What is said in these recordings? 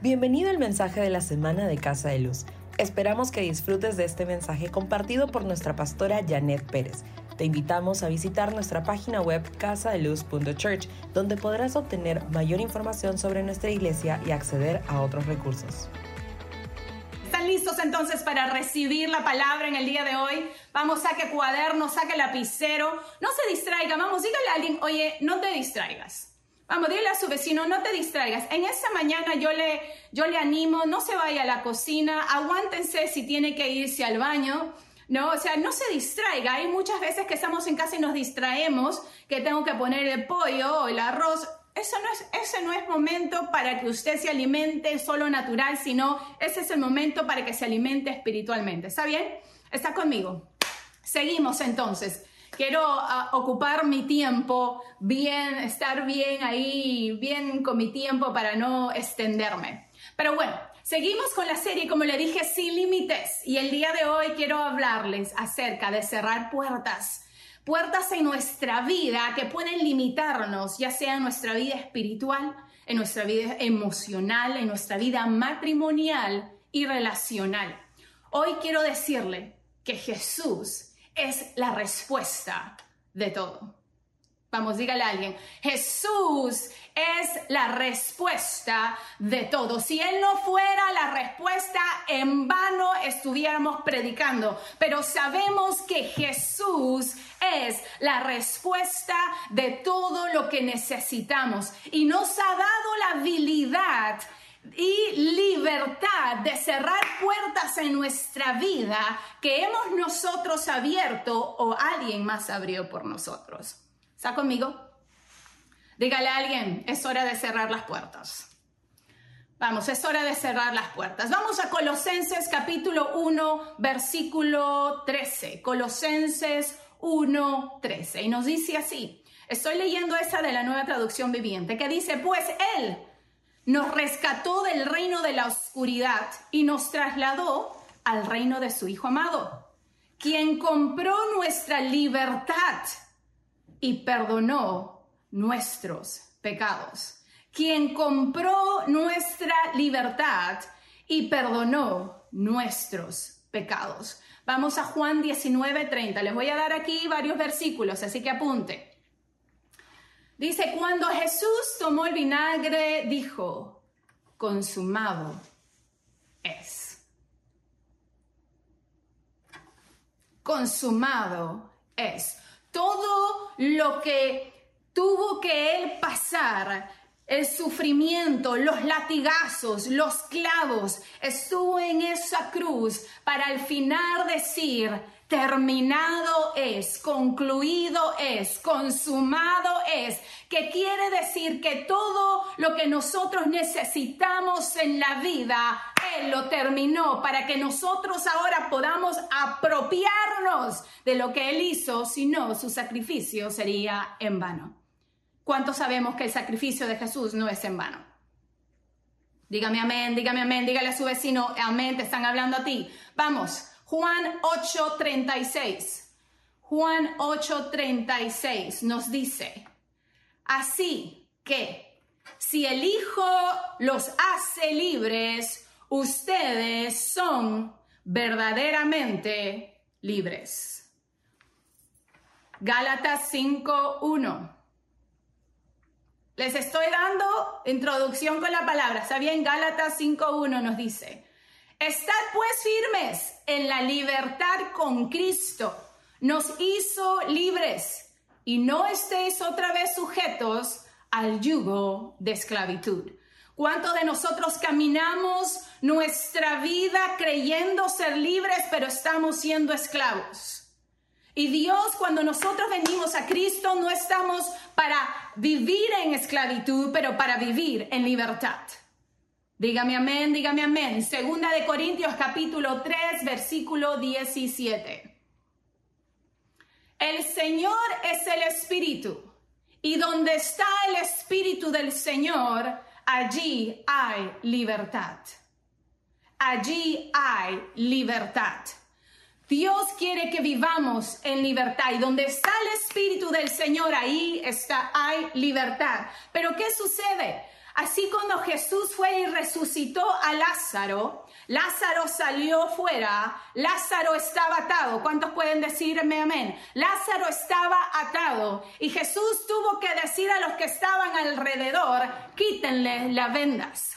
Bienvenido al mensaje de la semana de Casa de Luz. Esperamos que disfrutes de este mensaje compartido por nuestra pastora Janet Pérez. Te invitamos a visitar nuestra página web casadeluz.church, donde podrás obtener mayor información sobre nuestra iglesia y acceder a otros recursos. ¿Están listos entonces para recibir la palabra en el día de hoy? Vamos, saque cuaderno, saque lapicero, no se distraiga, vamos, dígale a alguien, oye, no te distraigas. Vamos, dile a su vecino, no te distraigas. En esta mañana yo le, yo le animo, no se vaya a la cocina, aguántense si tiene que irse al baño. No, o sea, no se distraiga. Hay muchas veces que estamos en casa y nos distraemos, que tengo que poner el pollo o el arroz. Eso no es, ese no es momento para que usted se alimente solo natural, sino ese es el momento para que se alimente espiritualmente. ¿Está bien? ¿Está conmigo? Seguimos entonces quiero ah, ocupar mi tiempo bien, estar bien ahí, bien con mi tiempo para no extenderme. Pero bueno, seguimos con la serie, como le dije, sin límites. Y el día de hoy quiero hablarles acerca de cerrar puertas. Puertas en nuestra vida que pueden limitarnos, ya sea en nuestra vida espiritual, en nuestra vida emocional, en nuestra vida matrimonial y relacional. Hoy quiero decirle que Jesús es la respuesta de todo. Vamos, dígale a alguien, Jesús es la respuesta de todo. Si Él no fuera la respuesta, en vano estuviéramos predicando. Pero sabemos que Jesús es la respuesta de todo lo que necesitamos y nos ha dado la habilidad y libertad de cerrar puertas en nuestra vida que hemos nosotros abierto o alguien más abrió por nosotros. ¿Está conmigo? Dígale a alguien, es hora de cerrar las puertas. Vamos, es hora de cerrar las puertas. Vamos a Colosenses capítulo 1, versículo 13. Colosenses 1, 13. Y nos dice así. Estoy leyendo esa de la nueva traducción viviente, que dice, pues Él nos rescató del reino de la oscuridad y nos trasladó al reino de su Hijo amado, quien compró nuestra libertad y perdonó nuestros pecados, quien compró nuestra libertad y perdonó nuestros pecados. Vamos a Juan 19:30. Les voy a dar aquí varios versículos, así que apunte. Dice, cuando Jesús tomó el vinagre, dijo, consumado es. Consumado es. Todo lo que tuvo que él pasar, el sufrimiento, los latigazos, los clavos, estuvo en esa cruz para al final decir, terminado es, concluido es, consumado es, que quiere decir que todo lo que nosotros necesitamos en la vida, Él lo terminó para que nosotros ahora podamos apropiarnos de lo que Él hizo, si no, su sacrificio sería en vano. ¿Cuántos sabemos que el sacrificio de Jesús no es en vano? Dígame amén, dígame amén, dígale a su vecino, amén, te están hablando a ti. Vamos, Juan 8:36. Juan 8:36 nos dice, así que si el Hijo los hace libres, ustedes son verdaderamente libres. Gálatas 5:1. Les estoy dando introducción con la palabra. ¿Está bien? Gálatas 5.1 nos dice, Estad pues firmes en la libertad con Cristo. Nos hizo libres y no estéis otra vez sujetos al yugo de esclavitud. ¿Cuántos de nosotros caminamos nuestra vida creyendo ser libres, pero estamos siendo esclavos? Y Dios, cuando nosotros venimos a Cristo, no estamos para vivir en esclavitud, pero para vivir en libertad. Dígame amén, dígame amén. Segunda de Corintios capítulo 3, versículo 17. El Señor es el Espíritu. Y donde está el Espíritu del Señor, allí hay libertad. Allí hay libertad. Dios quiere que vivamos en libertad y donde está el Espíritu del Señor, ahí está, hay libertad. Pero ¿qué sucede? Así cuando Jesús fue y resucitó a Lázaro, Lázaro salió fuera, Lázaro estaba atado. ¿Cuántos pueden decirme amén? Lázaro estaba atado y Jesús tuvo que decir a los que estaban alrededor, quítenle las vendas.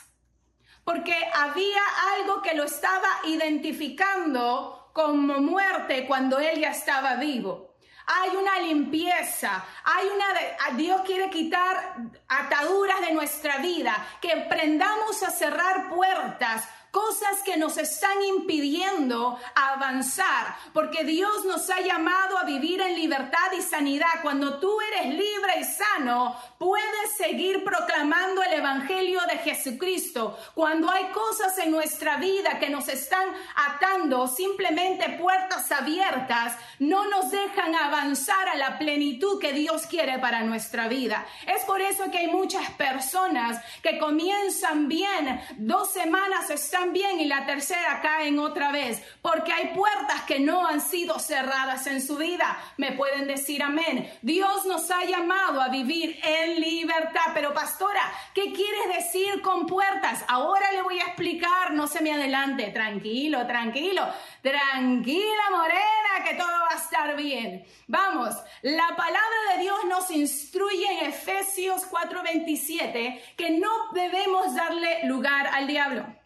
Porque había algo que lo estaba identificando como muerte cuando él ya estaba vivo hay una limpieza, hay una, Dios quiere quitar ataduras de nuestra vida, que aprendamos a cerrar puertas cosas que nos están impidiendo avanzar, porque Dios nos ha llamado a vivir en libertad y sanidad. Cuando tú eres libre y sano, puedes seguir proclamando el Evangelio de Jesucristo. Cuando hay cosas en nuestra vida que nos están atando, simplemente puertas abiertas, no nos dejan avanzar a la plenitud que Dios quiere para nuestra vida. Es por eso que hay muchas personas que comienzan bien, dos semanas están bien y la tercera caen otra vez, porque hay puertas que no han sido cerradas en su vida. Me pueden decir amén. Dios nos ha llamado a vivir en libertad, pero pastora, ¿qué quieres decir con puertas? Ahora le voy a explicar, no se me adelante, tranquilo, tranquilo, tranquila morena, que todo va a estar bien. Vamos, la palabra de Dios nos instruye en Efesios 4:27 que no debemos darle lugar al diablo.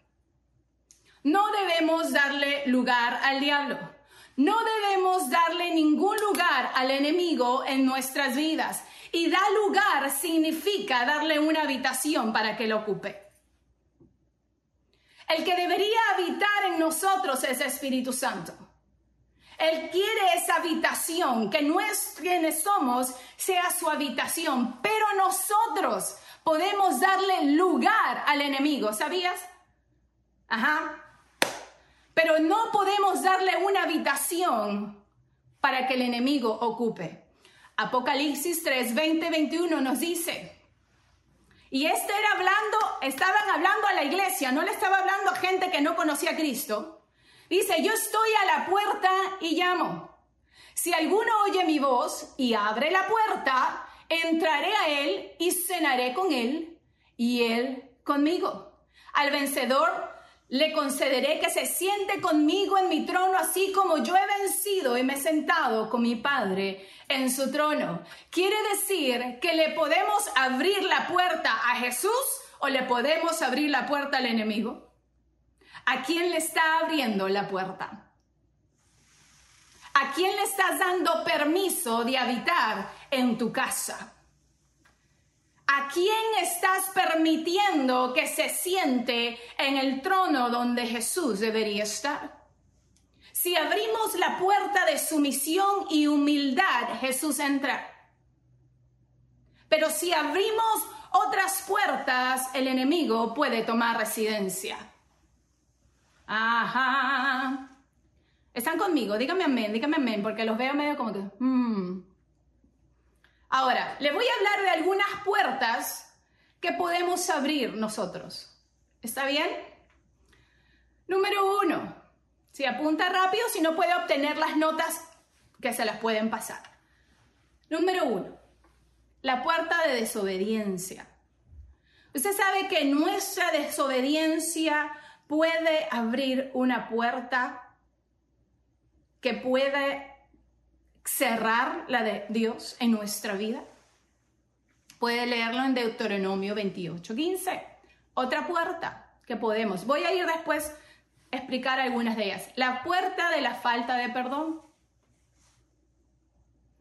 No debemos darle lugar al diablo. No debemos darle ningún lugar al enemigo en nuestras vidas. Y dar lugar significa darle una habitación para que lo ocupe. El que debería habitar en nosotros es Espíritu Santo. Él quiere esa habitación, que no es quienes somos, sea su habitación, pero nosotros podemos darle lugar al enemigo, ¿sabías? Ajá. Pero no podemos darle una habitación para que el enemigo ocupe. Apocalipsis 3, 20, 21 nos dice, y este era hablando, estaban hablando a la iglesia, no le estaba hablando a gente que no conocía a Cristo. Dice, yo estoy a la puerta y llamo. Si alguno oye mi voz y abre la puerta, entraré a él y cenaré con él y él conmigo. Al vencedor le concederé que se siente conmigo en mi trono, así como yo he vencido y me he sentado con mi Padre en su trono. Quiere decir que le podemos abrir la puerta a Jesús o le podemos abrir la puerta al enemigo. ¿A quién le está abriendo la puerta? ¿A quién le estás dando permiso de habitar en tu casa? ¿A quién estás permitiendo que se siente en el trono donde Jesús debería estar? Si abrimos la puerta de sumisión y humildad, Jesús entra. Pero si abrimos otras puertas, el enemigo puede tomar residencia. Ajá. ¿Están conmigo? Dígame amén, dígame amén, porque los veo medio como que... Mm. Ahora, les voy a hablar de algunas puertas que podemos abrir nosotros. ¿Está bien? Número uno, si apunta rápido, si no puede obtener las notas que se las pueden pasar. Número uno, la puerta de desobediencia. Usted sabe que nuestra desobediencia puede abrir una puerta que puede cerrar la de Dios en nuestra vida? Puede leerlo en Deuteronomio 28, 15. Otra puerta que podemos. Voy a ir después a explicar algunas de ellas. La puerta de la falta de perdón.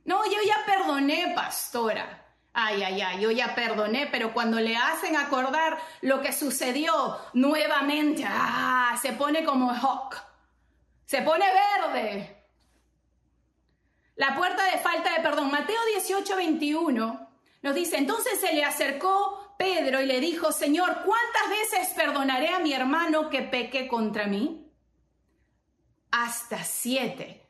No, yo ya perdoné, pastora. Ay, ay, ay, yo ya perdoné, pero cuando le hacen acordar lo que sucedió nuevamente, ah, se pone como hawk, se pone verde. La puerta de falta de perdón. Mateo 18, 21 nos dice, entonces se le acercó Pedro y le dijo, Señor, ¿cuántas veces perdonaré a mi hermano que peque contra mí? Hasta siete.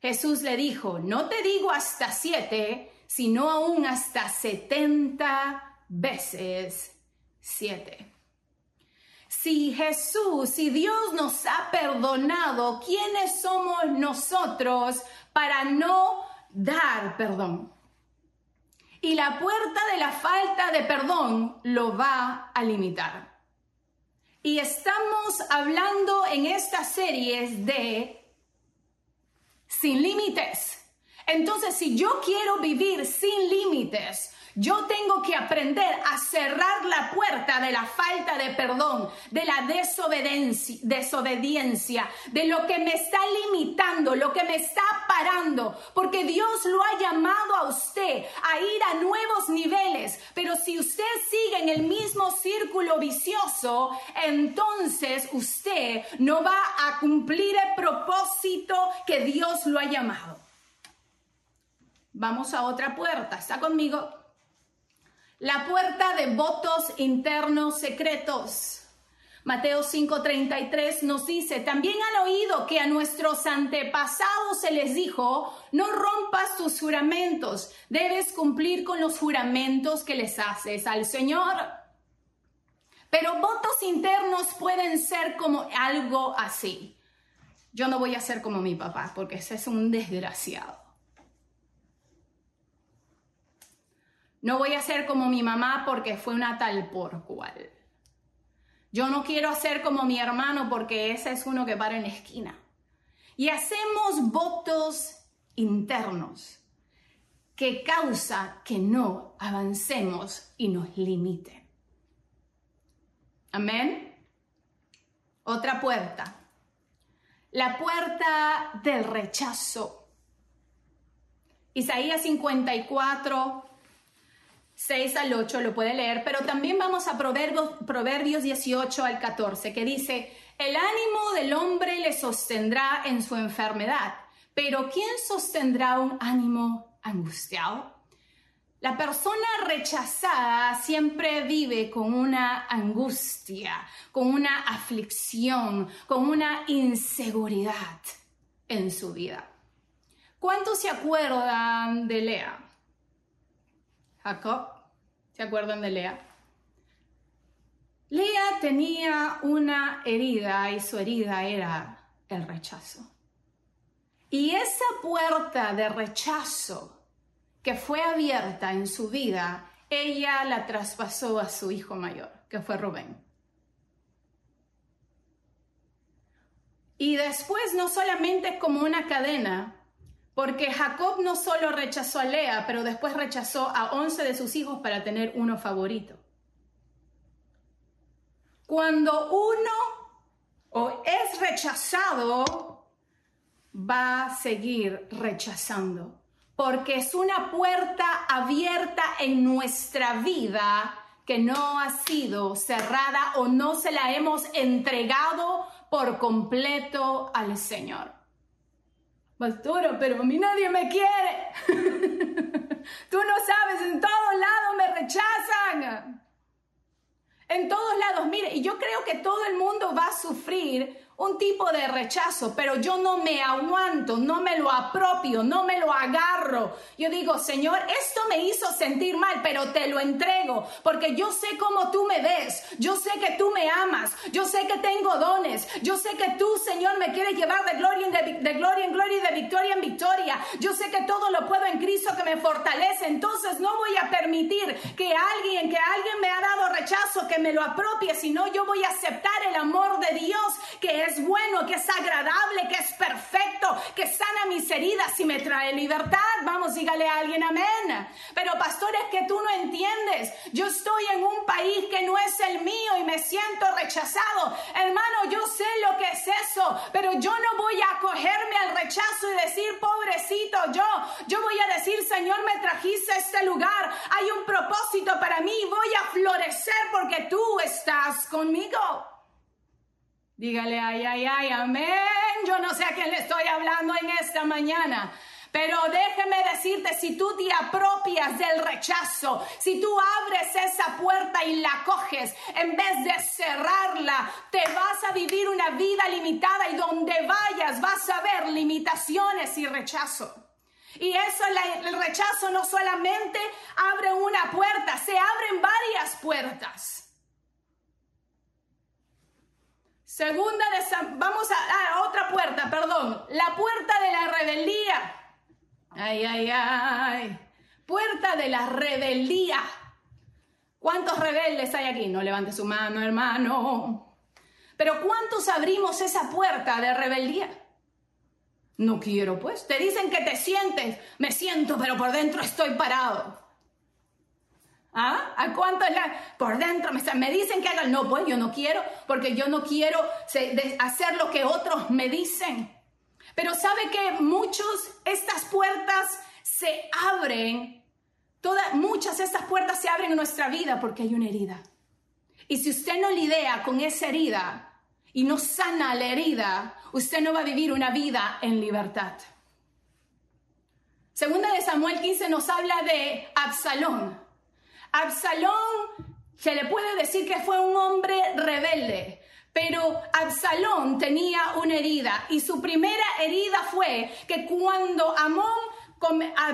Jesús le dijo, no te digo hasta siete, sino aún hasta setenta veces siete. Si Jesús, si Dios nos ha perdonado, ¿quiénes somos nosotros para no dar perdón. Y la puerta de la falta de perdón lo va a limitar. Y estamos hablando en esta serie de sin límites. Entonces, si yo quiero vivir sin límites, yo tengo que aprender a cerrar la puerta de la falta de perdón, de la desobediencia, de lo que me está limitando, lo que me está parando, porque Dios lo ha llamado a usted a ir a nuevos niveles, pero si usted sigue en el mismo círculo vicioso, entonces usted no va a cumplir el propósito que Dios lo ha llamado. Vamos a otra puerta. ¿Está conmigo? La puerta de votos internos secretos. Mateo 5:33 nos dice, también han oído que a nuestros antepasados se les dijo, no rompas tus juramentos, debes cumplir con los juramentos que les haces al Señor. Pero votos internos pueden ser como algo así. Yo no voy a ser como mi papá, porque ese es un desgraciado. No voy a ser como mi mamá porque fue una tal por cual. Yo no quiero ser como mi hermano porque ese es uno que para en la esquina. Y hacemos votos internos que causa que no avancemos y nos limite. Amén. Otra puerta. La puerta del rechazo. Isaías 54, 6 al 8 lo puede leer, pero también vamos a Proverbios, Proverbios 18 al 14, que dice, el ánimo del hombre le sostendrá en su enfermedad, pero ¿quién sostendrá un ánimo angustiado? La persona rechazada siempre vive con una angustia, con una aflicción, con una inseguridad en su vida. ¿Cuántos se acuerdan de Lea? Jacob, ¿se acuerdan de Lea? Lea tenía una herida y su herida era el rechazo. Y esa puerta de rechazo que fue abierta en su vida, ella la traspasó a su hijo mayor, que fue Rubén. Y después no solamente como una cadena, porque Jacob no solo rechazó a Lea, pero después rechazó a 11 de sus hijos para tener uno favorito. Cuando uno es rechazado, va a seguir rechazando, porque es una puerta abierta en nuestra vida que no ha sido cerrada o no se la hemos entregado por completo al Señor. Pastora, pero a mí nadie me quiere. Tú no sabes, en todos lados me rechazan. En todos lados, mire, y yo creo que todo el mundo va a sufrir un tipo de rechazo, pero yo no me aguanto, no me lo apropio, no me lo agarro. Yo digo, Señor, esto me hizo sentir mal, pero te lo entrego, porque yo sé cómo tú me ves, yo sé que tú me amas, yo sé que tengo dones, yo sé que tú, Señor, me quieres llevar de gloria en, de, de gloria en gloria y de victoria en victoria. Yo sé que todo lo puedo en Cristo que me fortalece, entonces no voy a permitir que alguien, que alguien me ha dado rechazo, que me lo apropie, sino yo voy a aceptar el amor de Dios que es es bueno, que es agradable, que es perfecto, que sana mis heridas y me trae libertad. Vamos, dígale a alguien amén. Pero pastores que tú no entiendes. Yo estoy en un país que no es el mío y me siento rechazado. Hermano, yo sé lo que es eso, pero yo no voy a acogerme al rechazo y decir, pobrecito, yo, yo voy a decir, Señor, me trajiste a este lugar. Hay un propósito para mí. Voy a florecer porque tú estás conmigo. Dígale, ay, ay, ay, amén. Yo no sé a quién le estoy hablando en esta mañana. Pero déjeme decirte, si tú te apropias del rechazo, si tú abres esa puerta y la coges, en vez de cerrarla, te vas a vivir una vida limitada y donde vayas vas a ver limitaciones y rechazo. Y eso, el rechazo no solamente abre una puerta, se abren varias puertas. Segunda de vamos a, otra puerta, perdón, la puerta de la rebeldía. Ay, ay, ay. puerta de la rebeldía. ¿Cuántos rebeldes hay aquí? No levante su mano, hermano. Pero ¿cuántos abrimos esa puerta de rebeldía? No quiero, pues. Te dicen que te sientes. Me siento, pero por dentro estoy parado. ¿Ah? ¿A cuánto es la... Por dentro me, dicen que haga. No, pues yo no quiero, porque yo no quiero hacer lo que otros me dicen. Pero sabe que muchos, estas puertas se abren, todas, muchas de estas puertas se abren en nuestra vida porque hay una herida. Y si usted no lidia con esa herida, y no sana la herida, usted no va a vivir una vida en libertad. Segunda de Samuel 15 nos habla de Absalón. Absalón se le puede decir que fue un hombre rebelde, pero Absalón tenía una herida y su primera herida fue que cuando Amón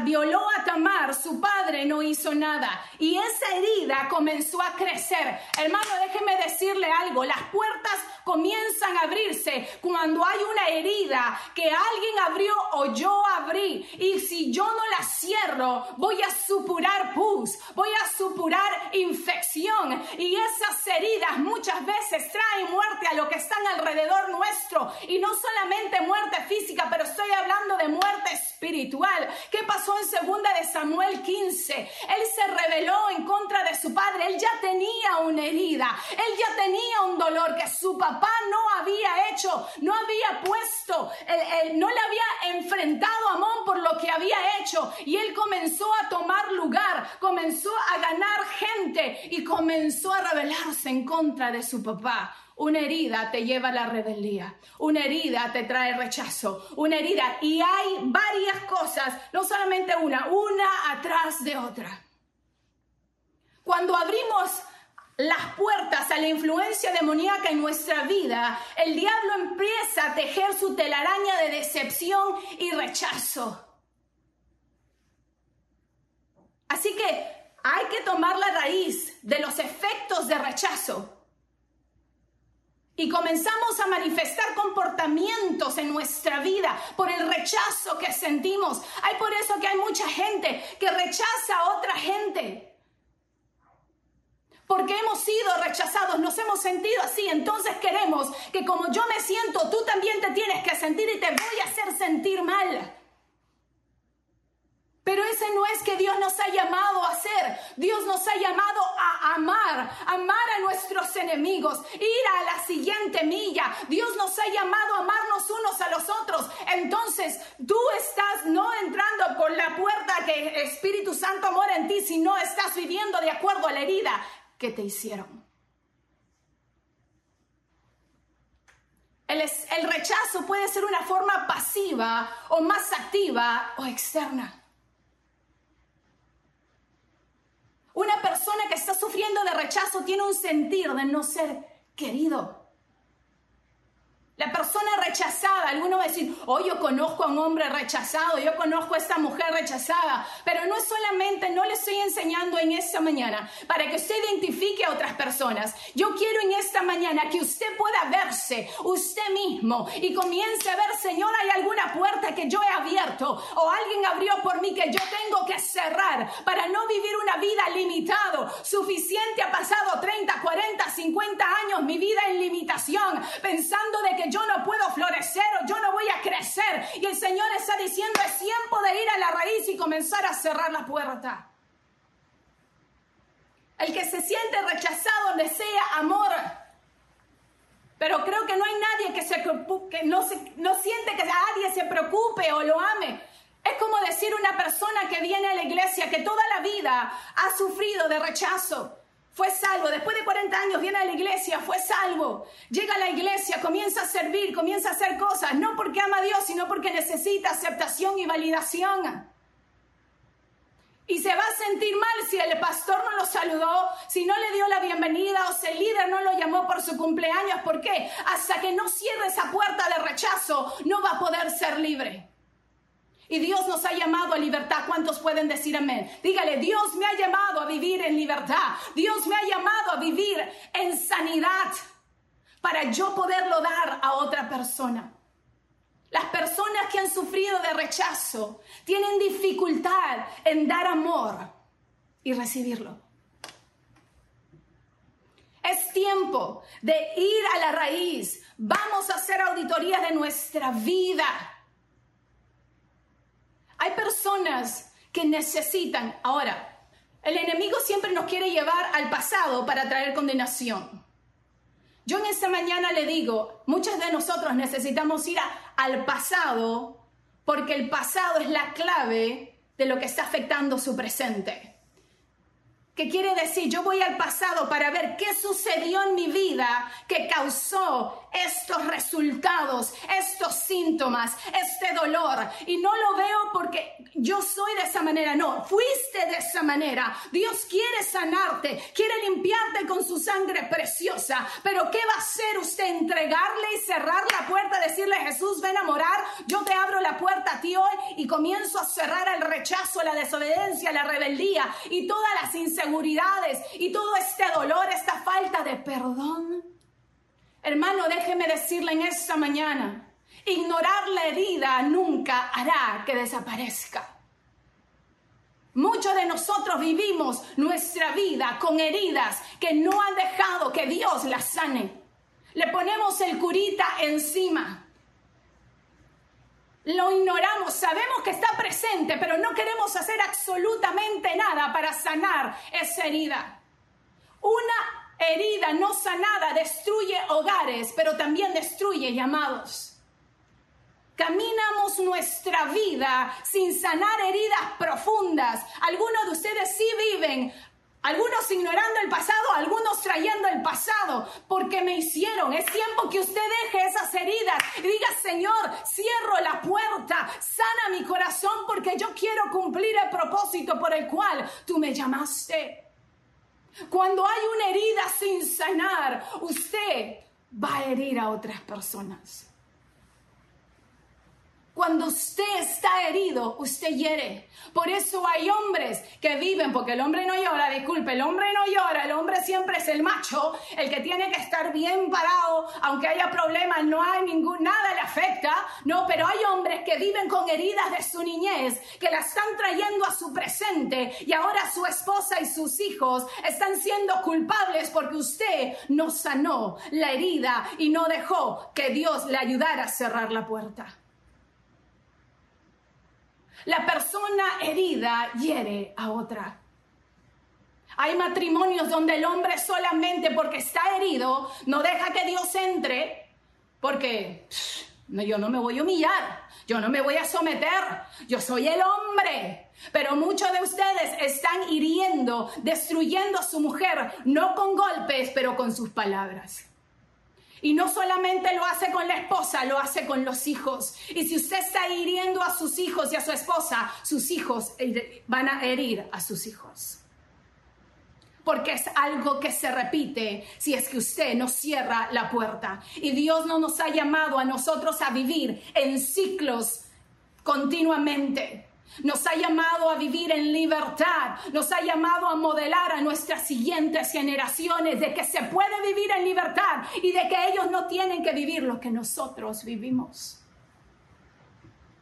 violó a Tamar, su padre no hizo nada. Y esa herida comenzó a crecer. Hermano, déjeme decirle algo. Las puertas comienzan a abrirse cuando hay una herida que alguien abrió o yo abrí. Y si yo no la cierro, voy a supurar pus, voy a supurar infección. Y esas heridas muchas veces traen muerte a lo que están alrededor nuestro. Y no solamente muerte física, pero estoy hablando de muerte espiritual. ¿Qué pasó en segunda de Samuel 15? Él se rebeló en contra de su padre. Él ya tenía una herida. Él ya tenía un dolor que su papá no había hecho, no había puesto, no le había enfrentado a Amón por lo que había hecho. Y él comenzó a tomar lugar, comenzó a ganar gente y comenzó a rebelarse en contra de su papá. Una herida te lleva a la rebeldía. Una herida te trae rechazo. Una herida. Y hay varias cosas, no solamente una, una atrás de otra. Cuando abrimos las puertas a la influencia demoníaca en nuestra vida, el diablo empieza a tejer su telaraña de decepción y rechazo. Así que hay que tomar la raíz de los efectos de rechazo y comenzamos a manifestar comportamientos en nuestra vida por el rechazo que sentimos. Hay por eso que hay mucha gente que rechaza a otra gente. Porque hemos sido rechazados, nos hemos sentido así, entonces queremos que como yo me siento, tú también te tienes que sentir y te voy a hacer sentir mal. Pero ese no es que Dios nos ha llamado a hacer. Dios nos ha llamado a amar, amar a nuestros enemigos, ir a la siguiente milla. Dios nos ha llamado a amarnos unos a los otros. Entonces, tú estás no entrando por la puerta que el Espíritu Santo mora en ti, sino estás viviendo de acuerdo a la herida que te hicieron. El, el rechazo puede ser una forma pasiva o más activa o externa. Una persona que está sufriendo de rechazo tiene un sentir de no ser querido. La persona rechazada, alguno va a decir, oh, yo conozco a un hombre rechazado, yo conozco a esta mujer rechazada, pero no solamente, no le estoy enseñando en esta mañana para que usted identifique a otras personas. Yo quiero en esta mañana que usted pueda verse usted mismo y comience a ver, Señor, hay alguna puerta que yo he abierto o alguien abrió por mí que yo tengo que cerrar para no vivir una vida limitado. Suficiente ha pasado 30, 40, 50 años mi vida en limitación, pensando de que yo no puedo florecer o yo no voy a crecer. Y el Señor está diciendo, es tiempo de ir a la raíz y comenzar a cerrar la puerta. El que se siente rechazado desea amor. Pero creo que no hay nadie que, se, que no, se, no siente que nadie se preocupe o lo ame. Es como decir una persona que viene a la iglesia que toda la vida ha sufrido de rechazo fue salvo. Después de 40 años viene a la iglesia, fue salvo. Llega a la iglesia, comienza a servir, comienza a hacer cosas, no porque ama a Dios, sino porque necesita aceptación y validación. Y se va a sentir mal si el pastor no lo saludó, si no le dio la bienvenida o si el líder no lo llamó por su cumpleaños. ¿Por qué? Hasta que no cierre esa puerta de rechazo, no va a poder ser libre. Y Dios nos ha llamado a libertad. ¿Cuántos pueden decir amén? Dígale, Dios me ha llamado a vivir en libertad. Dios me ha llamado a vivir en sanidad para yo poderlo dar a otra persona. Las personas que han sufrido de rechazo tienen dificultad en dar amor y recibirlo. Es tiempo de ir a la raíz. Vamos a hacer auditorías de nuestra vida. Hay personas que necesitan, ahora, el enemigo siempre nos quiere llevar al pasado para traer condenación. Yo en esta mañana le digo, muchos de nosotros necesitamos ir al pasado porque el pasado es la clave de lo que está afectando su presente. ¿Qué quiere decir? Yo voy al pasado para ver qué sucedió en mi vida que causó estos resultados, estos síntomas, este dolor. Y no lo veo porque yo soy de esa manera, no, fuiste de esa manera. Dios quiere sanarte, quiere limpiarte con su sangre preciosa. Pero ¿qué va a hacer usted? Entregarle y cerrar la puerta, decirle Jesús, ven a morar, yo te abro la puerta a ti hoy y comienzo a cerrar el rechazo, la desobediencia, la rebeldía y todas las inseguridades y todo este dolor, esta falta de perdón. Hermano, déjeme decirle en esta mañana, ignorar la herida nunca hará que desaparezca. Muchos de nosotros vivimos nuestra vida con heridas que no han dejado que Dios las sane. Le ponemos el curita encima lo ignoramos, sabemos que está presente, pero no queremos hacer absolutamente nada para sanar esa herida. Una herida no sanada destruye hogares, pero también destruye llamados. Caminamos nuestra vida sin sanar heridas profundas. Algunos de ustedes sí viven algunos ignorando el pasado, algunos trayendo el pasado, porque me hicieron. Es tiempo que usted deje esas heridas y diga, Señor, cierro la puerta, sana mi corazón porque yo quiero cumplir el propósito por el cual tú me llamaste. Cuando hay una herida sin sanar, usted va a herir a otras personas. Cuando usted está herido, usted hiere. Por eso hay hombres que viven, porque el hombre no llora, disculpe, el hombre no llora, el hombre siempre es el macho, el que tiene que estar bien parado, aunque haya problemas, no hay ningún, nada le afecta, no, pero hay hombres que viven con heridas de su niñez, que la están trayendo a su presente y ahora su esposa y sus hijos están siendo culpables porque usted no sanó la herida y no dejó que Dios le ayudara a cerrar la puerta. La persona herida hiere a otra. Hay matrimonios donde el hombre solamente porque está herido no deja que Dios entre porque yo no me voy a humillar, yo no me voy a someter, yo soy el hombre. Pero muchos de ustedes están hiriendo, destruyendo a su mujer, no con golpes, pero con sus palabras. Y no solamente lo hace con la esposa, lo hace con los hijos. Y si usted está hiriendo a sus hijos y a su esposa, sus hijos van a herir a sus hijos. Porque es algo que se repite si es que usted no cierra la puerta. Y Dios no nos ha llamado a nosotros a vivir en ciclos continuamente. Nos ha llamado a vivir en libertad, nos ha llamado a modelar a nuestras siguientes generaciones de que se puede vivir en libertad y de que ellos no tienen que vivir lo que nosotros vivimos.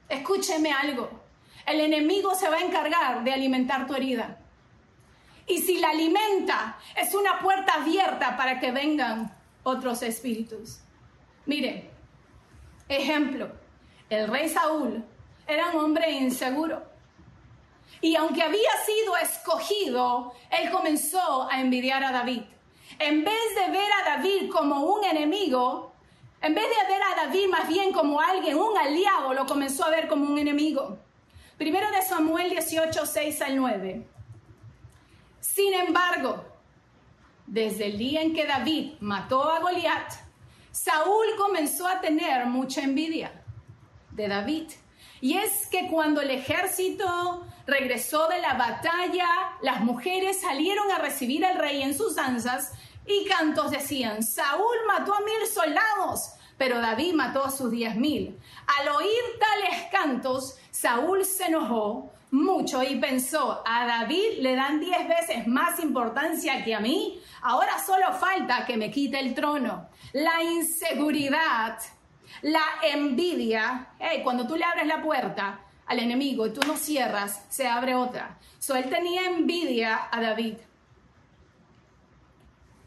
Escúcheme algo, el enemigo se va a encargar de alimentar tu herida. Y si la alimenta, es una puerta abierta para que vengan otros espíritus. Mire, ejemplo, el rey Saúl era un hombre inseguro. Y aunque había sido escogido, él comenzó a envidiar a David. En vez de ver a David como un enemigo, en vez de ver a David más bien como alguien, un aliado, lo comenzó a ver como un enemigo. Primero de Samuel 18, 6 al 9. Sin embargo, desde el día en que David mató a Goliat, Saúl comenzó a tener mucha envidia de David y es que cuando el ejército regresó de la batalla, las mujeres salieron a recibir al rey en sus danzas y cantos decían, Saúl mató a mil soldados, pero David mató a sus diez mil. Al oír tales cantos, Saúl se enojó mucho y pensó, a David le dan diez veces más importancia que a mí, ahora solo falta que me quite el trono. La inseguridad La envidia, cuando tú le abres la puerta al enemigo y tú no cierras, se abre otra. So, él tenía envidia a David.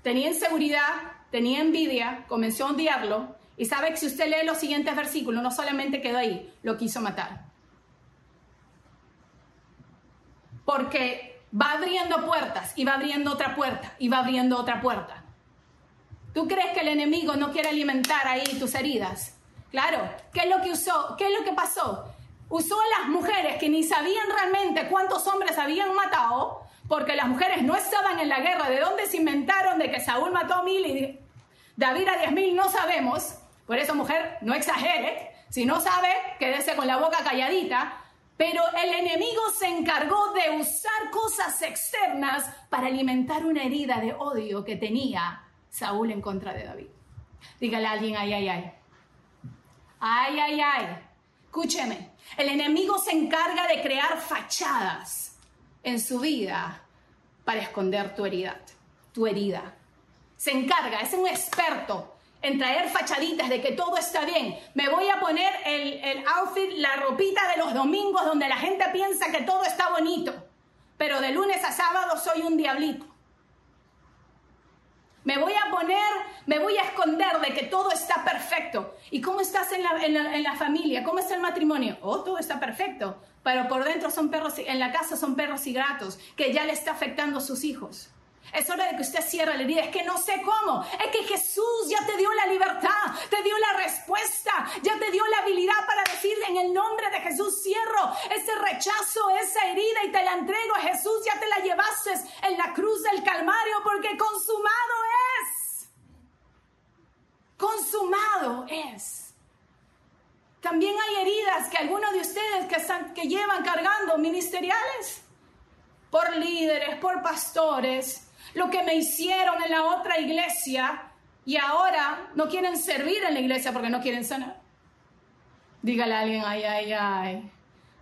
Tenía inseguridad, tenía envidia, comenzó a odiarlo. Y sabe que si usted lee los siguientes versículos, no solamente quedó ahí, lo quiso matar. Porque va abriendo puertas y va abriendo otra puerta y va abriendo otra puerta. ¿Tú crees que el enemigo no quiere alimentar ahí tus heridas? Claro, ¿qué es lo que usó? ¿Qué es lo que pasó? Usó a las mujeres que ni sabían realmente cuántos hombres habían matado, porque las mujeres no estaban en la guerra. ¿De dónde se inventaron de que Saúl mató a mil y David a diez mil? No sabemos. Por eso, mujer, no exagere. Si no sabe, quédese con la boca calladita. Pero el enemigo se encargó de usar cosas externas para alimentar una herida de odio que tenía Saúl en contra de David. Dígale a alguien, ay, ay, ay. Ay, ay, ay. Escúcheme, el enemigo se encarga de crear fachadas en su vida para esconder tu herida, tu herida. Se encarga, es un experto en traer fachaditas de que todo está bien. Me voy a poner el, el outfit, la ropita de los domingos donde la gente piensa que todo está bonito, pero de lunes a sábado soy un diablito. Me voy a poner, me voy a esconder de que todo está perfecto. ¿Y cómo estás en la, en la, familia? ¿Cómo está el matrimonio? Oh, todo está perfecto. Pero por dentro son perros, en la casa son perros y gatos que ya le está afectando a sus hijos. Es hora de que usted cierre la herida. Es que no sé cómo. Es que Jesús ya te dio la libertad, te dio la respuesta, ya te dio la habilidad para decir en el nombre de Jesús cierro ese rechazo, esa herida y te la entrego. Jesús ya te la llevaste en la cruz del Calvario porque consumado es. Consumado es. También hay heridas que algunos de ustedes que, están, que llevan cargando ministeriales por líderes, por pastores, lo que me hicieron en la otra iglesia y ahora no quieren servir en la iglesia porque no quieren sanar. Dígale a alguien, ay, ay, ay,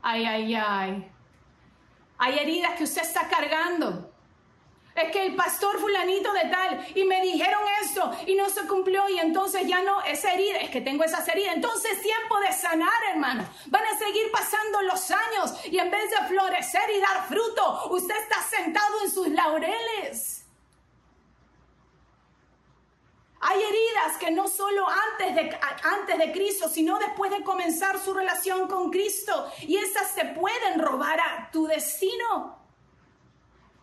ay, ay, ay. Hay heridas que usted está cargando. Es que el pastor fulanito de tal y me dijeron esto y no se cumplió y entonces ya no, esa herida, es que tengo esa herida. Entonces tiempo de sanar, hermano. Van a seguir pasando los años y en vez de florecer y dar fruto, usted está sentado en sus laureles. Hay heridas que no solo antes de, antes de Cristo, sino después de comenzar su relación con Cristo. Y esas se pueden robar a tu destino.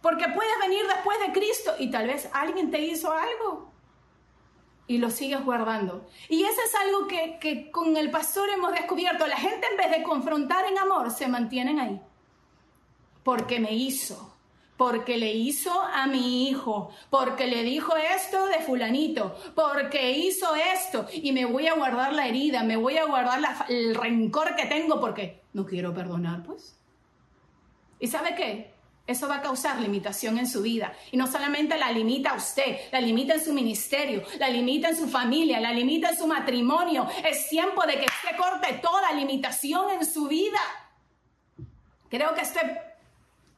Porque puedes venir después de Cristo y tal vez alguien te hizo algo y lo sigues guardando. Y eso es algo que, con el pastor hemos descubierto. La gente en vez de confrontar en amor, se mantienen ahí. Porque me hizo porque le hizo a mi hijo, porque le dijo esto de fulanito, porque hizo esto y me voy a guardar la herida, me voy a guardar el rencor que tengo porque no quiero perdonar, pues. ¿Y sabe qué? Eso va a causar limitación en su vida. Y no solamente la limita a usted, la limita en su ministerio, la limita en su familia, la limita en su matrimonio. Es tiempo de que usted corte toda limitación en su vida. Creo que este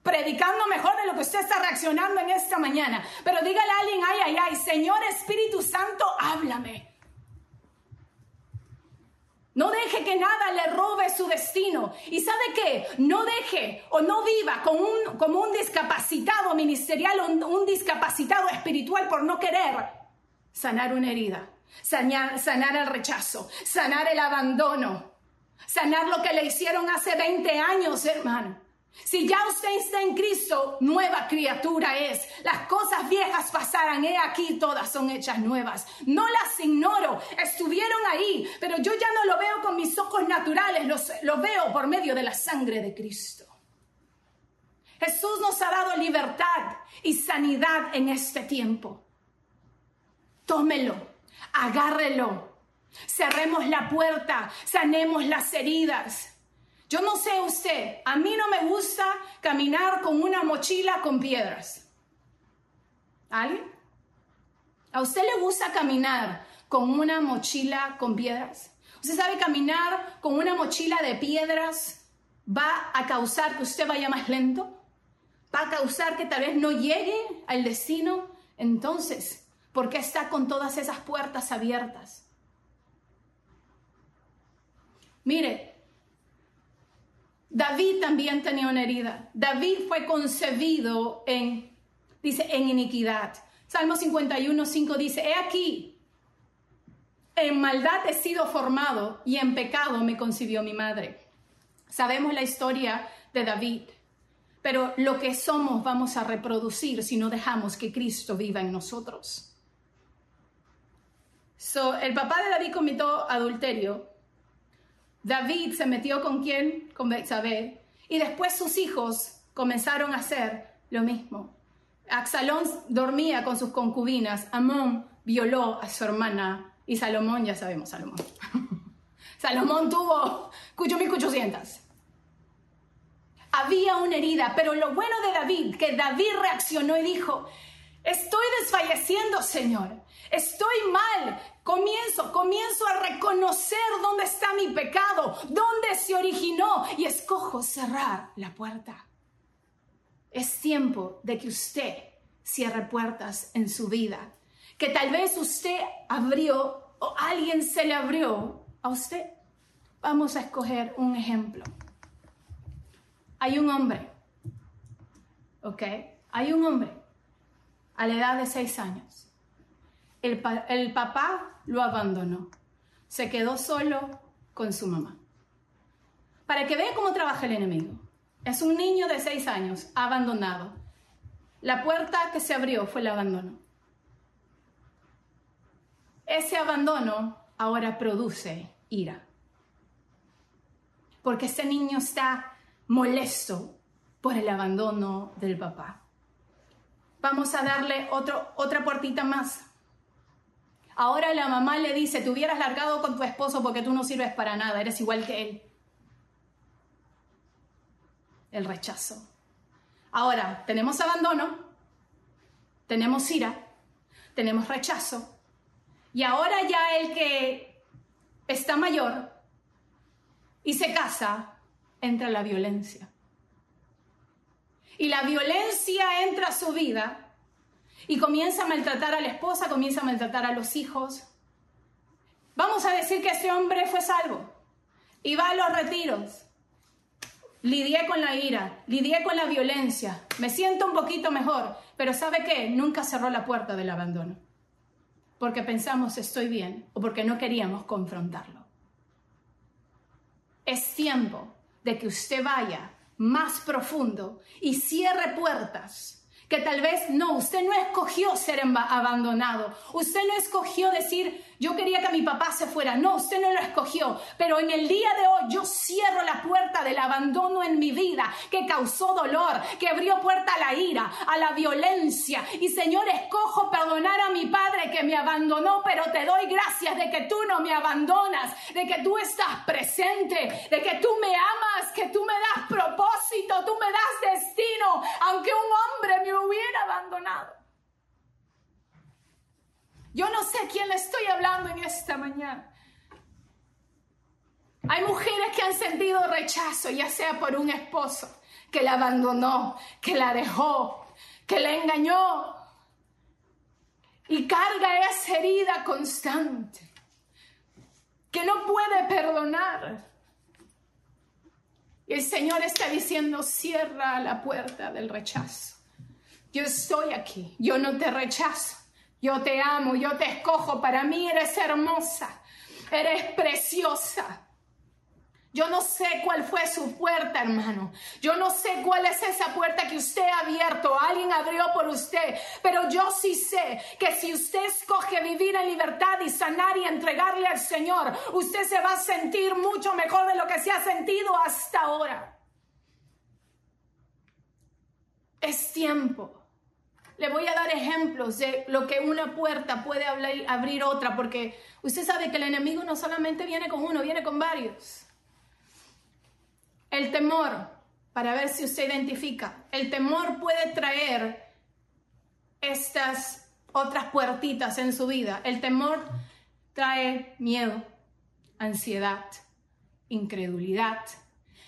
predicando mejor de lo que usted está reaccionando en esta mañana. Pero dígale a alguien, ay, ay, ay, Señor Espíritu Santo, háblame. No deje que nada le robe su destino. ¿Y sabe qué? No deje o no viva como un, un discapacitado ministerial o un, discapacitado espiritual por no querer sanar una herida, sanar, sanar el rechazo, sanar el abandono, sanar lo que le hicieron hace 20 años, hermano. Si ya usted está en Cristo, nueva criatura es. Las cosas viejas pasarán, he aquí todas son hechas nuevas. No las ignoro, estuvieron ahí, pero yo ya no lo veo con mis ojos naturales, lo veo por medio de la sangre de Cristo. Jesús nos ha dado libertad y sanidad en este tiempo. Tómelo, agárrelo, cerremos la puerta, sanemos las heridas. Yo no sé usted, a mí no me gusta caminar con una mochila con piedras. ¿Alguien? ¿A usted le gusta caminar con una mochila con piedras? ¿Usted sabe caminar con una mochila de piedras va a causar que usted vaya más lento? ¿Va a causar que tal vez no llegue al destino? Entonces, ¿por qué está con todas esas puertas abiertas? Mire, David también tenía una herida. David fue concebido en, dice, en iniquidad. Salmo 51, 5 dice, he aquí, en maldad he sido formado y en pecado me concibió mi madre. Sabemos la historia de David, pero lo que somos vamos a reproducir si no dejamos que Cristo viva en nosotros. So, el papá de David cometió adulterio. David se metió con quién? Con Betsabé. Y después sus hijos comenzaron a hacer lo mismo. Axalón dormía con sus concubinas. Amón violó a su hermana. Y Salomón, ya sabemos, Salomón. Salomón tuvo 8.800. Había una herida, pero lo bueno de David, que David reaccionó y dijo, estoy desfalleciendo, Señor, estoy mal, comienzo, comienzo a reconocer dónde está mi pecado, dónde se originó y escojo cerrar la puerta. Es tiempo de que usted cierre puertas en su vida, que tal vez usted abrió o alguien se le abrió a usted. Vamos a escoger un ejemplo. Hay un hombre, ¿ok? Hay un hombre a la edad de seis años. El, papá lo abandonó. Se quedó solo con su mamá. Para que vea cómo trabaja el enemigo. Es un niño de seis años, abandonado. La puerta que se abrió fue el abandono. Ese abandono ahora produce ira. Porque ese niño está molesto por el abandono del papá. Vamos a darle otra puertita más. Ahora la mamá le dice, te hubieras largado con tu esposo porque tú no sirves para nada, eres igual que él. El rechazo. Ahora, tenemos abandono, tenemos ira, tenemos rechazo. Y ahora ya el que está mayor y se casa, entra la violencia. Y la violencia entra a su vida y comienza a maltratar a la esposa, comienza a maltratar a los hijos. Vamos a decir que ese hombre fue salvo y va a los retiros. Lidié con la ira, lidié con la violencia, me siento un poquito mejor, pero ¿sabe qué? Nunca cerró la puerta del abandono, porque pensamos estoy bien o porque no queríamos confrontarlo. Es tiempo de que usted vaya más profundo y cierre puertas que tal vez no, usted no escogió ser abandonado, usted no escogió decir, yo quería que mi papá se fuera, no, usted no lo escogió, pero en el día de hoy yo cierro la puerta del abandono en mi vida que causó dolor, que abrió puerta a la ira, a la violencia, y Señor, escojo perdonar a mi padre que me abandonó, pero te doy gracias de que tú no me abandonas, de que tú estás presente, de que tú me amas, que tú me das propósito, tú me das destino, aunque un hombre me hubiera abandonado. Yo no sé a quién le estoy hablando en esta mañana. Hay mujeres que han sentido rechazo, ya sea por un esposo que la abandonó, que la dejó, que la engañó. Y carga esa herida constante, que no puede perdonar. Y el Señor está diciendo, cierra la puerta del rechazo. Yo estoy aquí, yo no te rechazo, yo te amo, yo te escojo, para mí eres hermosa, eres preciosa. Yo no sé cuál fue su puerta, hermano. Yo no sé cuál es esa puerta que usted ha abierto, alguien abrió por usted. Pero yo sí sé que si usted escoge vivir en libertad y sanar y entregarle al Señor, usted se va a sentir mucho mejor de lo que se ha sentido hasta ahora. Es tiempo le voy a dar ejemplos de lo que una puerta puede abrir otra, porque usted sabe que el enemigo no solamente viene con uno, viene con varios. El temor, para ver si usted identifica, el temor puede traer estas otras puertitas en su vida. El temor trae miedo, ansiedad, incredulidad,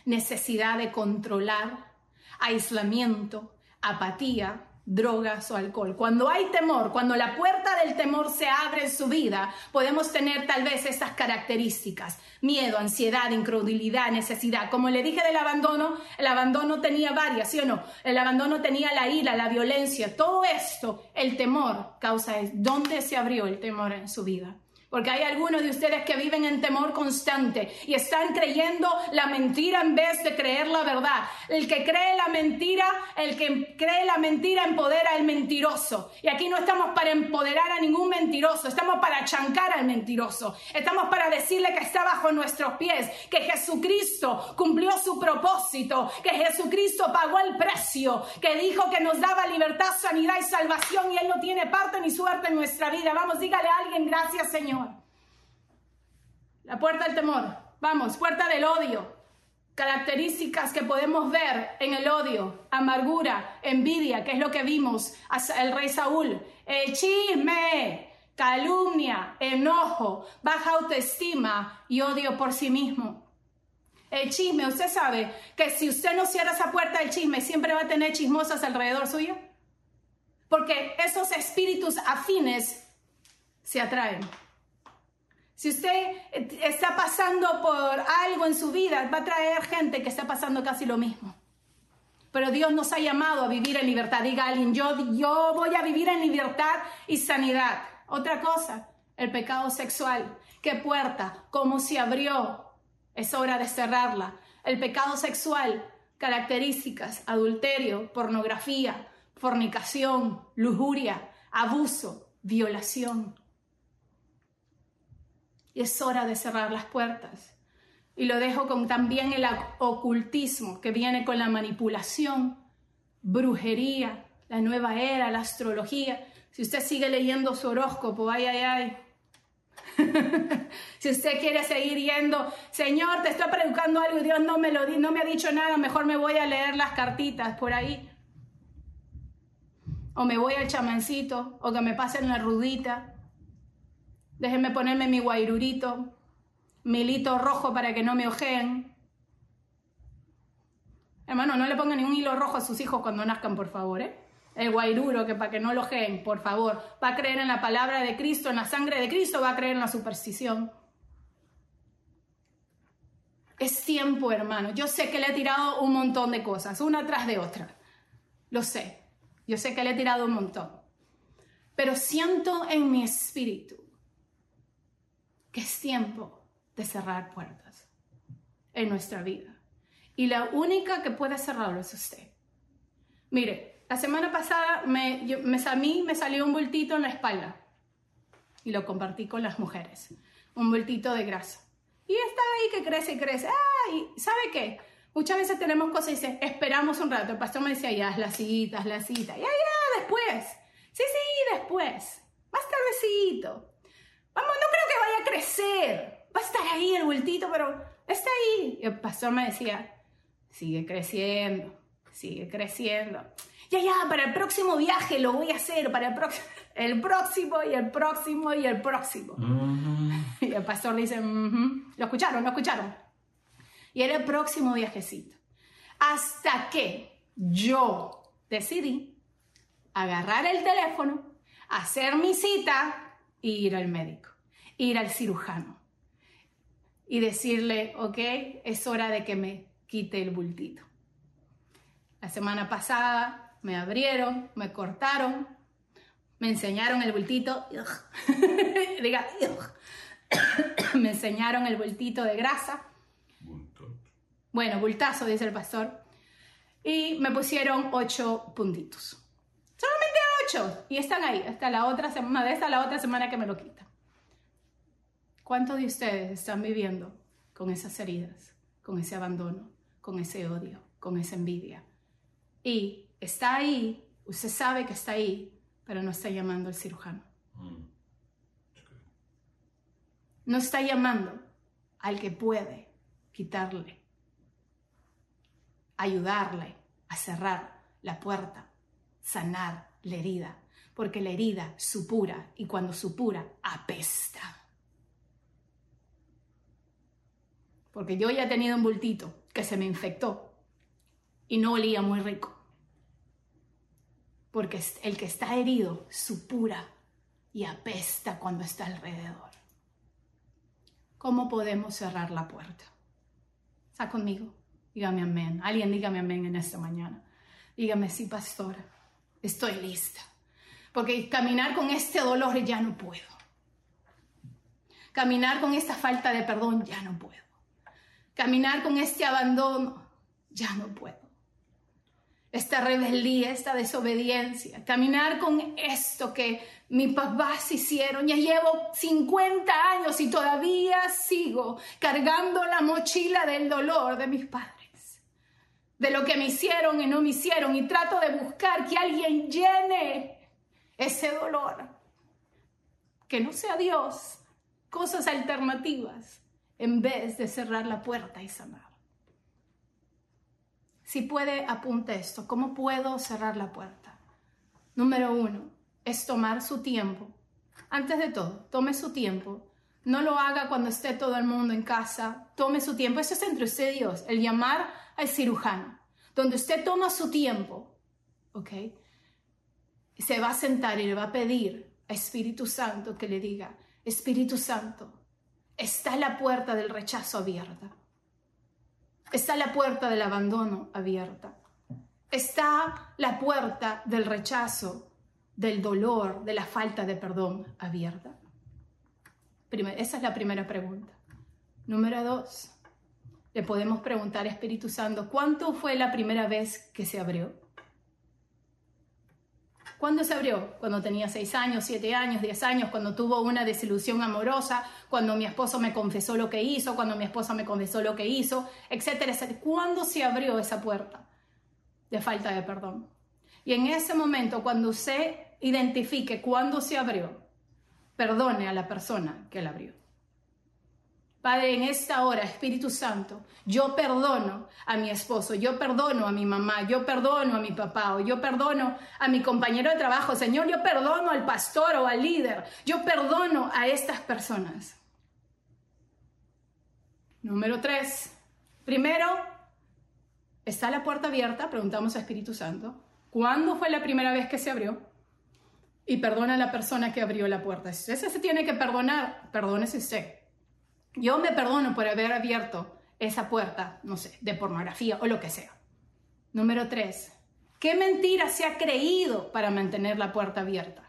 necesidad de controlar, aislamiento, apatía, drogas o alcohol. Cuando hay temor, cuando la puerta del temor se abre en su vida, podemos tener tal vez estas características. Miedo, ansiedad, incredulidad, necesidad. Como le dije del abandono, el abandono tenía varias, ¿sí o no? El abandono tenía la ira, la violencia. Todo esto, el temor causa es. ¿Dónde se abrió el temor en su vida? Porque hay algunos de ustedes que viven en temor constante y están creyendo la mentira en vez de creer la verdad. El que cree la mentira, el que cree la mentira empodera al mentiroso. Y aquí no estamos para empoderar a ningún mentiroso, estamos para chancar al mentiroso. Estamos para decirle que está bajo nuestros pies, que Jesucristo cumplió su propósito, que Jesucristo pagó el precio, que dijo que nos daba libertad, sanidad y salvación y Él no tiene parte ni suerte en nuestra vida. Vamos, dígale a alguien, gracias Señor. La puerta del temor. Vamos, puerta del odio. Características que podemos ver en el odio, amargura, envidia, que es lo que vimos el rey Saúl, el chisme, calumnia, enojo, baja autoestima y odio por sí mismo. El chisme, usted sabe que si usted no cierra esa puerta del chisme, siempre va a tener chismosas alrededor suyo. Porque esos espíritus afines se atraen. Si usted está pasando por algo en su vida, va a traer gente que está pasando casi lo mismo. Pero Dios nos ha llamado a vivir en libertad. Diga alguien, yo, yo voy a vivir en libertad y sanidad. Otra cosa, el pecado sexual. ¿Qué puerta? ¿Cómo se abrió? Es hora de cerrarla. El pecado sexual, características, adulterio, pornografía, fornicación, lujuria, abuso, violación y es hora de cerrar las puertas. Y lo dejo con también el ocultismo que viene con la manipulación, brujería, la nueva era, la astrología. Si usted sigue leyendo su horóscopo, ay, ay, ay. si usted quiere seguir yendo, Señor, te estoy predicando algo y Dios no me, lo, no me ha dicho nada, mejor me voy a leer las cartitas por ahí. O me voy al chamancito, o que me pasen la rudita. Déjenme ponerme mi guairurito, mi hilo rojo para que no me ojeen. Hermano, no le pongan ni un hilo rojo a sus hijos cuando nazcan, por favor, ¿eh? El guairuro, que para que no lo ojeen, por favor. Va a creer en la palabra de Cristo, en la sangre de Cristo, va a creer en la superstición. Es tiempo, hermano. Yo sé que le he tirado un montón de cosas, una tras de otra. Lo sé. Yo sé que le he tirado un montón. Pero siento en mi espíritu es tiempo de cerrar puertas en nuestra vida. Y la única que puede cerrarlo es usted. Mire, la semana pasada me, me, a mí me salió un bultito en la espalda y lo compartí con las mujeres. Un bultito de grasa. Y está ahí que crece y crece. ¡Ay! ¿Sabe qué? Muchas veces tenemos cosas y dice, esperamos un rato. El pastor me decía, ya, la cita, la cita. Ya, ya, después. Sí, sí, después. Más tardecito. Vamos, no crecer. Va a estar ahí el bultito, pero está ahí. Y el pastor me decía, sigue creciendo, sigue creciendo. Ya, ya, para el próximo viaje lo voy a hacer, para el, próximo, el próximo y el próximo y el próximo. Y el pastor dice, lo escucharon, lo escucharon. Y era el próximo viajecito. Hasta que yo decidí agarrar el teléfono, hacer mi cita ir al médico, ir al cirujano y decirle, ok, es hora de que me quite el bultito. La semana pasada me abrieron, me cortaron, me enseñaron el bultito, diga, me enseñaron el bultito de grasa. Bueno, bultazo, dice el pastor. Y me pusieron ocho puntitos. Solamente y están ahí hasta la otra semana, de esta la otra semana que me lo quita. ¿Cuántos de ustedes están viviendo con esas heridas, con ese abandono, con ese odio, con esa envidia? Y está ahí, usted sabe que está ahí, pero no está llamando al cirujano. No está llamando al que puede quitarle, ayudarle a cerrar la puerta, sanar la herida, porque la herida supura y cuando supura apesta. Porque yo ya tenido un bultito que se me infectó y no olía muy rico. porque el que está herido supura y apesta cuando está alrededor. ¿Cómo podemos cerrar la puerta? ¿Está conmigo? Dígame amén. Alguien dígame amén en esta mañana. Dígame, sí, pastora, estoy lista. Porque caminar con este dolor ya no puedo. Caminar con esta falta de perdón ya no puedo. Caminar con este abandono ya no puedo esta rebeldía, esta desobediencia, caminar con esto que mis papás hicieron. Ya llevo 50 años y todavía sigo cargando la mochila del dolor de mis padres, de lo que me hicieron y no me hicieron, y trato de buscar que alguien llene ese dolor. Que no sea Dios, cosas alternativas, en vez de cerrar la puerta y sanar. Si puede, apunte esto. ¿Cómo puedo cerrar la puerta? Número uno, es tomar su tiempo. Antes de todo, tome su tiempo. No lo haga cuando esté todo el mundo en casa. Tome su tiempo. Eso es entre usted y Dios, el llamar al cirujano. Donde usted toma su tiempo, ¿ok? Se va a sentar y le va a pedir a Espíritu Santo que le diga, Espíritu Santo, está la puerta del rechazo abierta. Está la puerta del abandono abierta. Está la puerta del rechazo, del dolor, de la falta de perdón abierta. esa es la primera pregunta. Número dos, le podemos preguntar Espíritu Santo, ¿cuánto fue la primera vez que se abrió? ¿Cuándo se abrió? Cuando tenía seis años, siete años, diez años, cuando tuvo una desilusión amorosa, cuando mi esposo me confesó lo que hizo, cuando mi esposa me confesó lo que hizo, etcétera, etcétera. ¿Cuándo se abrió esa puerta de falta de perdón? Y en ese momento, cuando usted identifique cuándo se abrió, perdone a la persona que la abrió. Padre, en esta hora, Espíritu Santo, yo perdono a mi esposo, yo perdono a mi mamá, yo perdono a mi papá o yo perdono a mi compañero de trabajo. Señor, yo perdono al pastor o al líder, yo perdono a estas personas. Número tres. Primero, ¿está la puerta abierta? Preguntamos a Espíritu Santo. ¿Cuándo fue la primera vez que se abrió? Y perdona a la persona que abrió la puerta. Si ese se tiene que perdonar, perdónese usted. Yo me perdono por haber abierto esa puerta, no sé, de pornografía o lo que sea. Número tres, ¿qué mentira se ha creído para mantener la puerta abierta?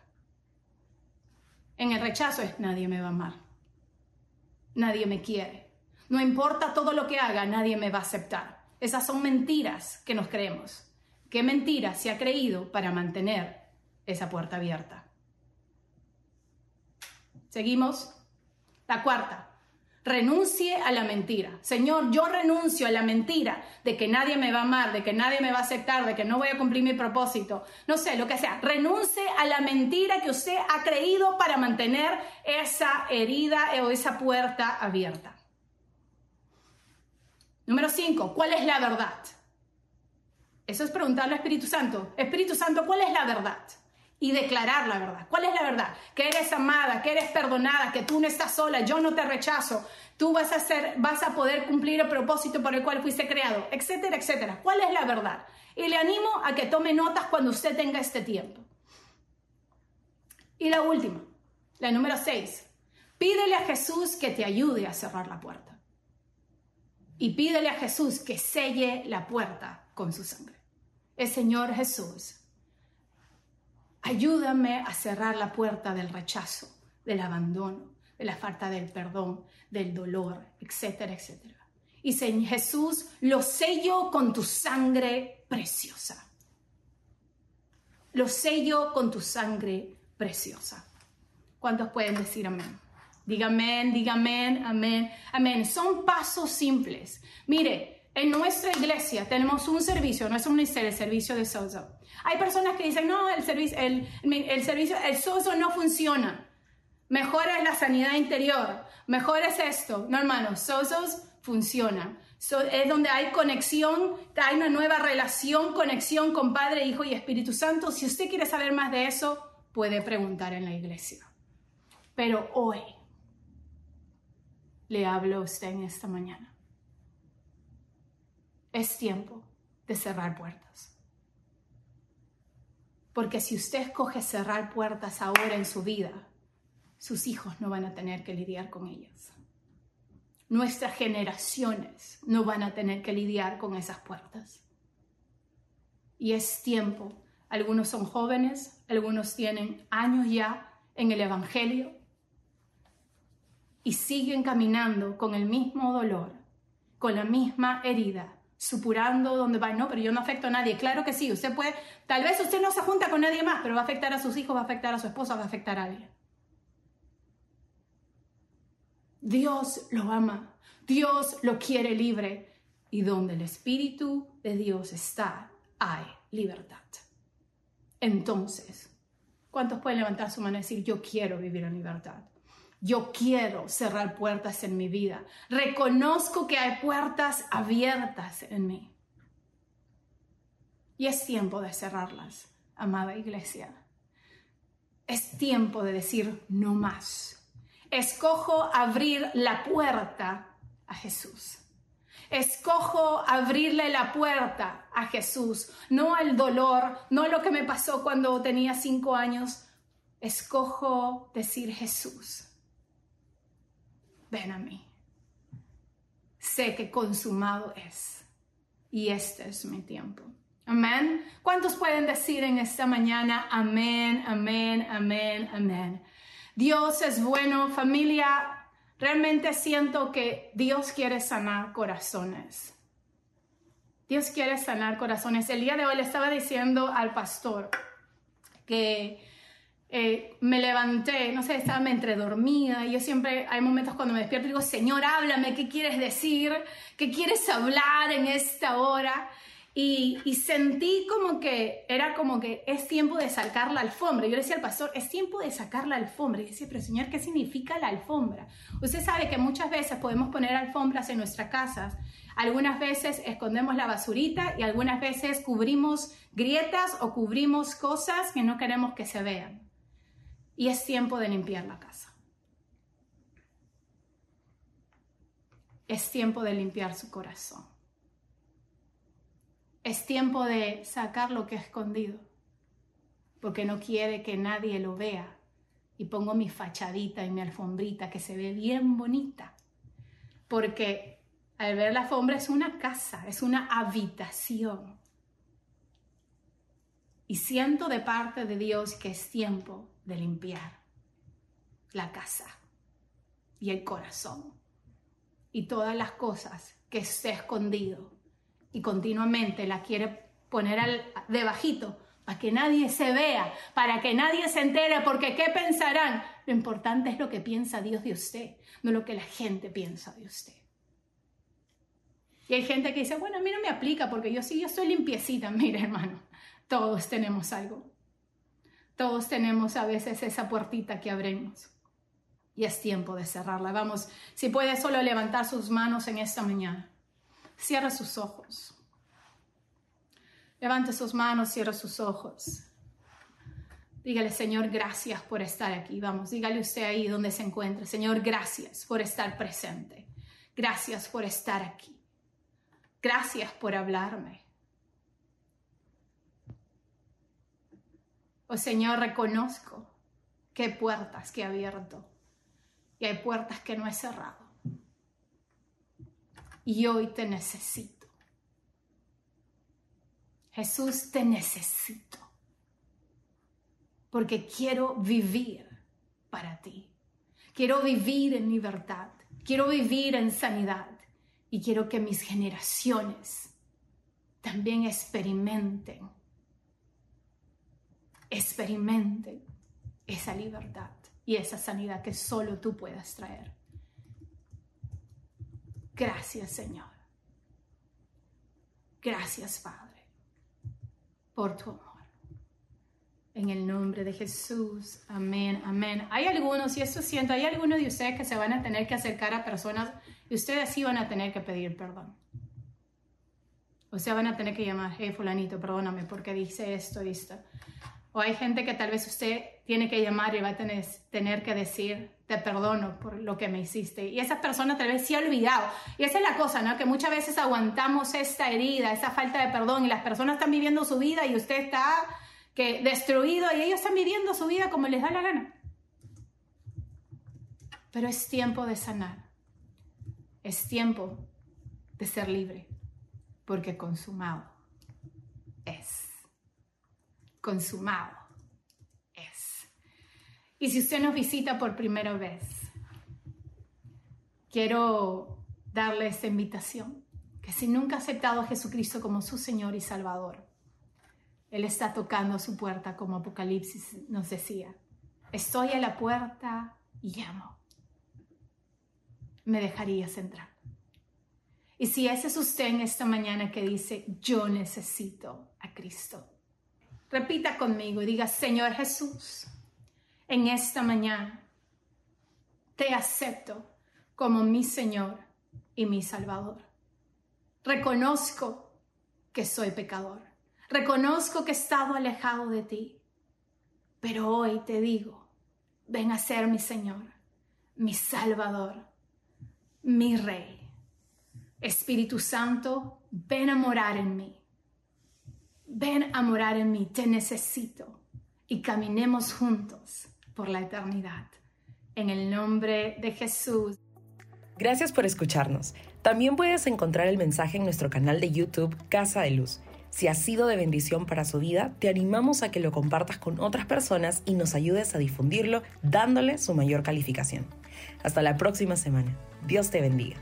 En el rechazo es nadie me va a amar, nadie me quiere, no importa todo lo que haga, nadie me va a aceptar. Esas son mentiras que nos creemos. ¿Qué mentira se ha creído para mantener esa puerta abierta? Seguimos. La cuarta, renuncie a la mentira. Señor, yo renuncio a la mentira de que nadie me va a amar, de que nadie me va a aceptar, de que no voy a cumplir mi propósito. No sé, lo que sea. Renuncie a la mentira que usted ha creído para mantener esa herida o esa puerta abierta. Número 5. ¿Cuál es la verdad? Eso es preguntarle al Espíritu Santo. Espíritu Santo, ¿cuál es la verdad? Y declarar la verdad. ¿Cuál es la verdad? Que eres amada, que eres perdonada, que tú no estás sola, yo no te rechazo, tú vas a, ser, vas a poder cumplir el propósito por el cual fuiste creado, etcétera, etcétera. ¿Cuál es la verdad? Y le animo a que tome notas cuando usted tenga este tiempo. Y la última, la número 6. Pídele a Jesús que te ayude a cerrar la puerta. Y pídele a Jesús que selle la puerta con su sangre. El Señor Jesús Ayúdame a cerrar la puerta del rechazo, del abandono, de la falta del perdón, del dolor, etcétera, etcétera. Y Señor Jesús, lo sello con tu sangre preciosa. Lo sello con tu sangre preciosa. ¿Cuántos pueden decir amén? Diga amén, diga amén, amén, amén. Son pasos simples. Mire, en nuestra iglesia tenemos un servicio, no es un ministerio, el servicio de Sozo. Hay personas que dicen, no, el servicio, el, servicio, el Sozo no funciona. Mejor es la sanidad interior, mejor es esto. No, hermanos, Sozos funcionan. es donde hay conexión, hay una nueva relación, conexión con Padre, Hijo y Espíritu Santo. Si usted quiere saber más de eso, puede preguntar en la iglesia. Pero hoy le hablo a usted en esta mañana es tiempo de cerrar puertas. Porque si usted escoge cerrar puertas ahora en su vida, sus hijos no van a tener que lidiar con ellas. Nuestras generaciones no van a tener que lidiar con esas puertas. Y es tiempo. Algunos son jóvenes, algunos tienen años ya en el Evangelio y siguen caminando con el mismo dolor, con la misma herida, supurando donde va, no, pero yo no afecto a nadie. Claro que sí, usted puede, tal vez usted no se junta con nadie más, pero va a afectar a sus hijos, va a afectar a su esposa, va a afectar a alguien. Dios lo ama, Dios lo quiere libre y donde el Espíritu de Dios está, hay libertad. Entonces, ¿cuántos pueden levantar su mano y decir, yo quiero vivir en libertad? Yo quiero cerrar puertas en mi vida. Reconozco que hay puertas abiertas en mí. Y es tiempo de cerrarlas, amada iglesia. Es tiempo de decir no más. Escojo abrir la puerta a Jesús. Escojo abrirle la puerta a Jesús, no al dolor, no lo que me pasó cuando tenía cinco años. Escojo decir Jesús, ven a mí. Sé que consumado es y este es mi tiempo. Amén. ¿Cuántos pueden decir en esta mañana amén, amén, amén, amén? Dios es bueno, familia. Realmente siento que Dios quiere sanar corazones. Dios quiere sanar corazones. El día de hoy le estaba diciendo al pastor que eh, me levanté, no sé, estaba entre dormida y yo siempre, hay momentos cuando me despierto y digo, Señor, háblame, ¿qué quieres decir? ¿Qué quieres hablar en esta hora? Y, y, sentí como que era como que es tiempo de sacar la alfombra. Yo le decía al pastor, es tiempo de sacar la alfombra. Y decía, pero Señor, ¿qué significa la alfombra? Usted sabe que muchas veces podemos poner alfombras en nuestras casas. Algunas veces escondemos la basurita y algunas veces cubrimos grietas o cubrimos cosas que no queremos que se vean y es tiempo de limpiar la casa. Es tiempo de limpiar su corazón. Es tiempo de sacar lo que ha escondido, porque no quiere que nadie lo vea. Y pongo mi fachadita y mi alfombrita que se ve bien bonita, porque al ver la alfombra es una casa, es una habitación. Y siento de parte de Dios que es tiempo de limpiar la casa y el corazón y todas las cosas que esté escondido y continuamente la quiere poner al, debajito para que nadie se vea, para que nadie se entere, porque ¿qué pensarán? Lo importante es lo que piensa Dios de usted, no lo que la gente piensa de usted. Y hay gente que dice, bueno, a mí no me aplica porque yo sí, yo soy limpiecita. Mire, hermano, todos tenemos algo. Todos tenemos a veces esa puertita que abrimos y es tiempo de cerrarla. Vamos, si puede solo levantar sus manos en esta mañana. Cierra sus ojos. Levante sus manos, cierra sus ojos. Dígale, Señor, gracias por estar aquí. Vamos, dígale usted ahí donde se encuentre. Señor, gracias por estar presente. Gracias por estar aquí. Gracias por hablarme. Oh Señor, reconozco que hay puertas que he abierto y hay puertas que no he cerrado. Y hoy te necesito. Jesús, te necesito. Porque quiero vivir para ti. Quiero vivir en libertad. Quiero vivir en sanidad. Y quiero que mis generaciones también experimenten experimenten esa libertad y esa sanidad que solo tú puedas traer. Gracias Señor. Gracias Padre por tu amor. En el nombre de Jesús. Amén, amén. Hay algunos, y eso siento, hay algunos de ustedes que se van a tener que acercar a personas y ustedes sí van a tener que pedir perdón. O sea, van a tener que llamar, hey fulanito, perdóname porque dice esto y esto. O hay gente que tal vez usted tiene que llamar y va a tener, que decir, te perdono por lo que me hiciste. Y esa persona tal vez se ha olvidado. Y esa es la cosa, ¿no? Que muchas veces aguantamos esta herida, esa falta de perdón y las personas están viviendo su vida y usted está que destruido y ellos están viviendo su vida como les da la gana. Pero es tiempo de sanar. Es tiempo de ser libre, porque consumado. Consumado es. Y si usted nos visita por primera vez, quiero darle esta invitación, que si nunca ha aceptado a Jesucristo como su Señor y Salvador, Él está tocando su puerta como Apocalipsis nos decía. Estoy a la puerta y llamo. ¿Me dejarías entrar? Y si ese es usted en esta mañana que dice, yo necesito a Cristo, repita conmigo y diga, Señor Jesús, en esta mañana te acepto como mi Señor y mi Salvador. Reconozco que soy pecador. Reconozco que he estado alejado de ti. Pero hoy te digo, ven a ser mi Señor, mi Salvador, mi Rey. Espíritu Santo, ven a morar en mí. Ven a morar en mí, te necesito. Y caminemos juntos por la eternidad. En el nombre de Jesús. Gracias por escucharnos. También puedes encontrar el mensaje en nuestro canal de YouTube Casa de Luz. Si ha sido de bendición para su vida, te animamos a que lo compartas con otras personas y nos ayudes a difundirlo dándole su mayor calificación. Hasta la próxima semana. Dios te bendiga.